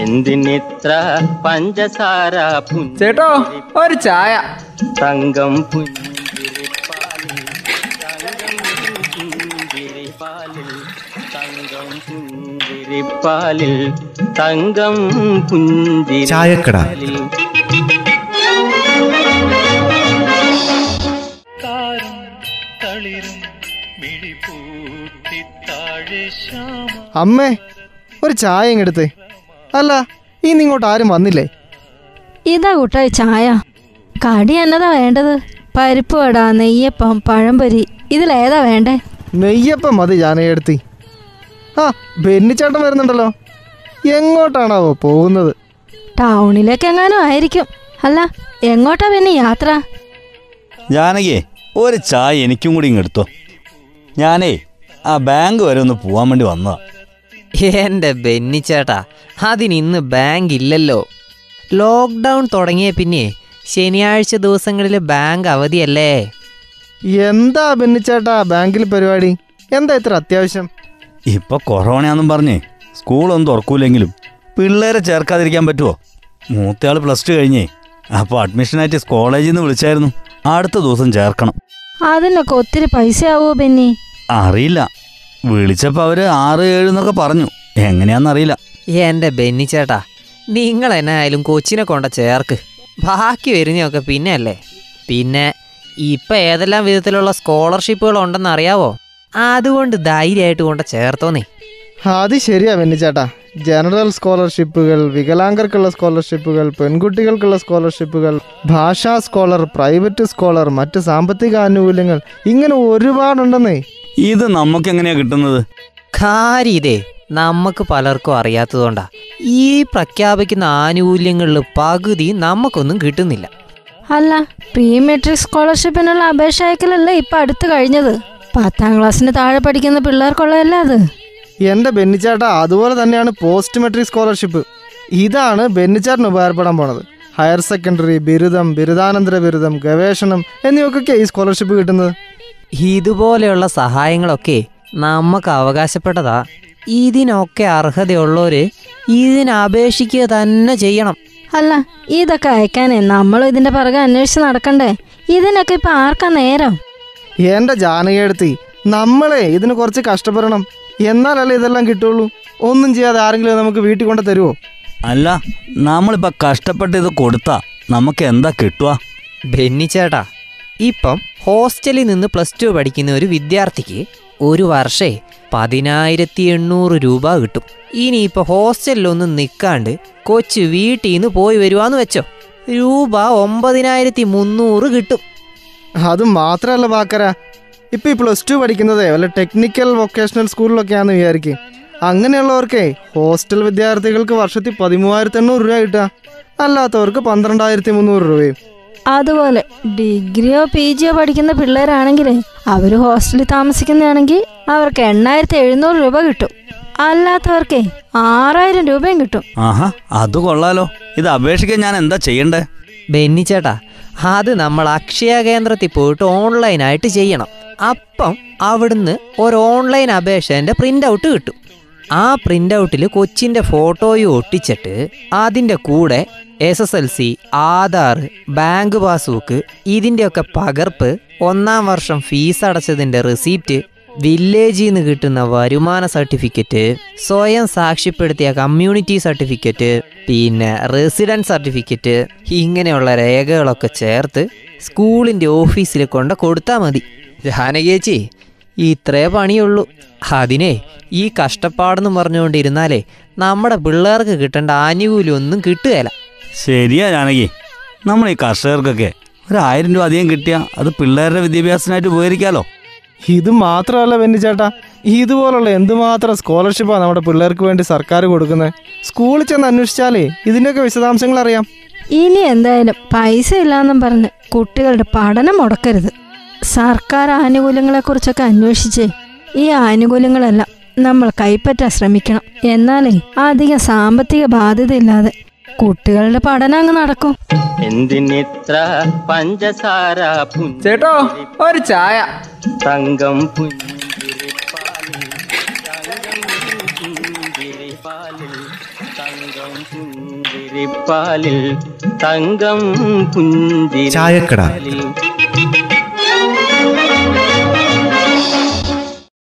എന്തിനിത്ര പഞ്ചസാര ചേട്ടോ ഒരു ചായ. തങ്കം പുഞ്ചിരിപ്പാലിൽ തങ്കം പുഞ്ചിരിപ്പാലിൽ തങ്കം പുഞ്ചിരിപ്പാലിൽ തങ്കം ചായക്കട. പുഞ്ചിരിപ്പാലിൽ അമ്മേ ഒരു ചായ ഇങ്ങെടുത്ത് അല്ല ഇന്ന് ഇങ്ങോട്ട് ആരും വന്നില്ലേ? ഇതാ കൂട്ടായി ചായ. കടി എന്നതാ വേണ്ടത്? പരിപ്പ് വട നെയ്യപ്പം പഴംപൊരി. ഇതിലേതാ വേണ്ടേ? നെയ്യപ്പം മതി ജാനകടുത്തി ആ ബെന്നിച്ചേട്ടൻ വരുന്നുണ്ടല്ലോ. എങ്ങോട്ടാണാവോ പോകുന്നത്? ടൗണിലേക്ക് എങ്ങാനും ആയിരിക്കും. അല്ല എങ്ങോട്ടാ പിന്നെ യാത്ര? ജാനകിയെ ഒരു ചായ എനിക്കും കൂടി ഇങ്ങെടുത്തോ ഞാനേ ആ ബാങ്ക് വരെ ഒന്ന് പോവാൻ വേണ്ടി വന്നതാ. എന്റെ ബെന്നിച്ചേട്ടാ അതിനിന്ന് ബാങ്ക് ഇല്ലല്ലോ. ലോക്ക്ഡൗൺ തുടങ്ങിയ പിന്നെ ശനിയാഴ്ച ദിവസങ്ങളിൽ ബാങ്ക് അവധിയല്ലേ? എന്താ ഭിന്നിച്ചേട്ടാ ബാങ്കിൽ പരിപാടി? എന്താ ഇത്ര അത്യാവശ്യം? ഇപ്പൊ കൊറോണയാന്നും പറഞ്ഞേ സ്കൂളൊന്നും തുറക്കൂലെങ്കിലും പിള്ളേരെ ചേർക്കാതിരിക്കാൻ പറ്റുമോ മൂത്തയാൾ പ്ലസ് ടു കഴിഞ്ഞേ അപ്പോൾ അഡ്മിഷനായിട്ട് കോളേജിൽ നിന്ന് വിളിച്ചായിരുന്നു. അടുത്ത ദിവസം ചേർക്കണം. അതിനൊക്കെ ഒത്തിരി പൈസ ആവോ ബെന്നി? അറിയില്ല. വിളിച്ചപ്പോൾ അവർ ആറ് ഏഴ് എന്നൊക്കെ പറഞ്ഞു. എങ്ങനെയാണെന്നറിയില്ല ബെന്നി ചേട്ടാ നിങ്ങൾ എന്നായാലും കൊച്ചിനെ കൊണ്ട ചേർക്ക്. ബാക്കി വരുന്നതൊക്കെ പിന്നെ അല്ലേ പിന്നെ ഇപ്പം ഏതെല്ലാം വിധത്തിലുള്ള സ്കോളർഷിപ്പുകൾ ഉണ്ടെന്ന് അറിയാവോ അതുകൊണ്ട് ധൈര്യമായിട്ട് കൊണ്ട് ചേർത്തോന്നേ. അത് ശരിയാ ബെന്നി ചേട്ടാ. ജനറൽ സ്കോളർഷിപ്പുകൾ വികലാംഗർക്കുള്ള സ്കോളർഷിപ്പുകൾ പെൺകുട്ടികൾക്കുള്ള സ്കോളർഷിപ്പുകൾ ഭാഷാ സ്കോളർ പ്രൈവറ്റ് സ്കോളർ മറ്റ് സാമ്പത്തിക ആനുകൂല്യങ്ങൾ ഇങ്ങനെ ഒരുപാടുണ്ടെന്നേ. ഇത് നമുക്ക് എങ്ങനെയാ കിട്ടുന്നത്? കാര്യതേ ഇതേ നമുക്ക് പലർക്കും അറിയാത്തതുകൊണ്ടാ. ഈ പ്രഖ്യാപിക്കുന്ന ആനുകൂല്യങ്ങളിൽ പകുതി നമുക്കൊന്നും കിട്ടുന്നില്ല. അല്ല പ്രീ മെട്രിക് സ്കോളർഷിപ്പിനുള്ള അപേക്ഷ അയക്കലല്ലേ ഇപ്പൊ അടുത്ത് കഴിഞ്ഞത്? പത്താം ക്ലാസ്സിന് താഴെ പഠിക്കുന്ന പിള്ളേർക്കുള്ളതല്ല അത്? എന്റെ ബെന്നിച്ചേട്ടാ അതുപോലെ തന്നെയാണ് പോസ്റ്റ് മെട്രിക് സ്കോളർഷിപ്പ് ഇതാണ് ബെന്നിച്ചേട്ടന് ഉപകാരപ്പെടാൻ പോണത്. ഹയർ സെക്കൻഡറി ബിരുദം ബിരുദാനന്തര ബിരുദം ഗവേഷണം എന്നിവക്കൊക്കെ ഈ സ്കോളർഷിപ്പ് കിട്ടുന്നത്. ഇതുപോലെയുള്ള സഹായങ്ങളൊക്കെ നമുക്ക് അവകാശപ്പെട്ടതാ. ഇതിനൊക്കെ അർഹതയുള്ളവര് ഇതിന് അപേക്ഷിക്കുക തന്നെ ചെയ്യണം. അല്ല ഇതൊക്കെ അയക്കാനേ നമ്മൾ ഇതിന്റെ പുറകെ അന്വേഷിച്ച് നടക്കണ്ടേ? ഇതിനൊക്കെ ഇപ്പൊ ആർക്കാ നേരം? എന്റെ ജാനകിയെടുത്തി നമ്മളെ ഇതിന് കുറച്ച് കഷ്ടപ്പെടണം. എന്നാലല്ലേ ഇതെല്ലാം കിട്ടുള്ളൂ? ഒന്നും ചെയ്യാതെ ആരെങ്കിലും നമുക്ക് വീട്ടിൽ കൊണ്ട് തരുമോ അല്ല നമ്മളിപ്പോൾ കഷ്ടപ്പെട്ട് ഇത് കൊടുത്താ നമുക്ക് എന്താ കിട്ടുക? ബെന്നിച്ചേട്ടാ ഇപ്പം ഹോസ്റ്റലിൽ നിന്ന് പ്ലസ് ടു പഠിക്കുന്ന ഒരു വിദ്യാർത്ഥിക്ക് ഒരു വർഷേ പതിനായിരത്തി എണ്ണൂറ് രൂപ കിട്ടും. ഇനിയിപ്പോൾ ഹോസ്റ്റലിലൊന്നും നിൽക്കാണ്ട് കൊച്ച് വീട്ടിൽ നിന്ന് പോയി വരുവാന്ന് വെച്ചോ. രൂപ ഒമ്പതിനായിരത്തി മുന്നൂറ് കിട്ടും. അത് മാത്രല്ല ബാക്കര. ഇപ്പം ഈ പ്ലസ് ടു പഠിക്കുന്നതേ വല്ല ടെക്നിക്കൽ വൊക്കേഷണൽ സ്കൂളിലൊക്കെയാണെന്ന് വിചാരിക്കും. അങ്ങനെയുള്ളവർക്കേ ഹോസ്റ്റൽ വിദ്യാർത്ഥികൾക്ക് വർഷത്തിൽ പതിമൂവായിരത്തി എണ്ണൂറ് രൂപ കിട്ടുക. അല്ലാത്തവർക്ക് പന്ത്രണ്ടായിരത്തി മുന്നൂറ് രൂപയും. അതുപോലെ ഡിഗ്രിയോ പി ജിയോ പഠിക്കുന്ന പിള്ളേരാണെങ്കിലേ അവർ ഹോസ്റ്റലിൽ താമസിക്കുന്നതാണെങ്കിൽ അവർക്ക് എണ്ണായിരത്തി എഴുന്നൂറ് രൂപ കിട്ടും. അല്ലാത്തവർക്കേ ആറായിരം രൂപയും കിട്ടും. ആഹാ അത് കൊള്ളാലോ. ഇത് അപേക്ഷിക്കാൻ ഞാൻ എന്താ ചെയ്യണ്ടേ? ബെന്നി ചേട്ടാ അത് നമ്മൾ അക്ഷയ കേന്ദ്രത്തിൽ പോയിട്ട് ഓൺലൈനായിട്ട് ചെയ്യണം. അപ്പം അവിടുന്ന് ഒരു ഓൺലൈൻ അപേക്ഷേന്റെ പ്രിന്റ് ഔട്ട് കിട്ടും. ആ പ്രിന്റ് ഔട്ടിൽ കൊച്ചിന്റെ ഫോട്ടോയും ഒട്ടിച്ചിട്ട് അതിന്റെ കൂടെ S S L C Aadhaar bank passbook ഇതിന്റെയൊക്കെ പകർപ്പ് ഒന്നാം വർഷം ഫീസ് അടച്ചതിന്റെ റെസീപ്റ്റ് വില്ലേജിൽ നിന്ന് കിട്ടുന്ന വരുമാന സർട്ടിഫിക്കറ്റ് സ്വയം സാക്ഷ്യപ്പെടുത്തിയ കമ്മ്യൂണിറ്റി സർട്ടിഫിക്കറ്റ് പിന്നെ റെസിഡൻസ് സർട്ടിഫിക്കറ്റ് ഇങ്ങനെയുള്ള രേഖകളൊക്കെ ചേർത്ത് സ്കൂളിന്റെ ഓഫീസിൽ കൊണ്ട് കൊടുത്താൽ മതി. ജാനകേച്ചി ഇത്രേ പണിയുള്ളൂ. അതിനെ ഈ കഷ്ടപ്പാടെന്ന് പറഞ്ഞുകൊണ്ടിരുന്നാലേ നമ്മുടെ പിള്ളേർക്ക് കിട്ടേണ്ട ആനുകൂല്യം ഒന്നും കിട്ടുകയില്ല ശരിയാ ജാനകി. നമ്മൾ ഈ കർഷകർക്കൊക്കെ ഒരു ആയിരം രൂപ അധികം കിട്ടിയാൽ അത് പിള്ളേരുടെ വിദ്യാഭ്യാസത്തിനായിട്ട് ഉപകരിക്കാലോ? ഇത് മാത്രമല്ല ബെന്നിച്ചേട്ടാ ഇതുപോലുള്ള എന്തുമാത്രം സ്കോളർഷിപ്പാണ് നമ്മുടെ പിള്ളേർക്ക് വേണ്ടി സർക്കാർ കൊടുക്കുന്നത്? സ്കൂളിൽ ചെന്ന് അന്വേഷിച്ചാലേ ഇതിന്റെയൊക്കെ വിശദാംശങ്ങൾ അറിയാം. ഇനി എന്തായാലും പൈസ ഇല്ലാന്നും പറഞ്ഞ് കുട്ടികളുടെ പഠനം മുടക്കരുത്. സർക്കാർ ആനുകൂല്യങ്ങളെക്കുറിച്ചൊക്കെ അന്വേഷിച്ച് ഈ ആനുകൂല്യങ്ങളെല്ലാം നമ്മൾ കൈപ്പറ്റാൻ ശ്രമിക്കണം. എന്നാലേ അധികം സാമ്പത്തിക ബാധ്യതയില്ലാതെ കുട്ടികളുടെ പഠനം അങ്ങ് നടക്കും എന്തിനിത്ര പഞ്ചസാര ചേട്ടോ ഒരു ചായ തങ്കം പുഞ്ചിരിപ്പാലിൽ തങ്കം പുഞ്ചിരിപ്പാലിൽ തങ്കം പുഞ്ചിരിപ്പാലിൽ തങ്കം പുഞ്ചിരി ചായക്കട.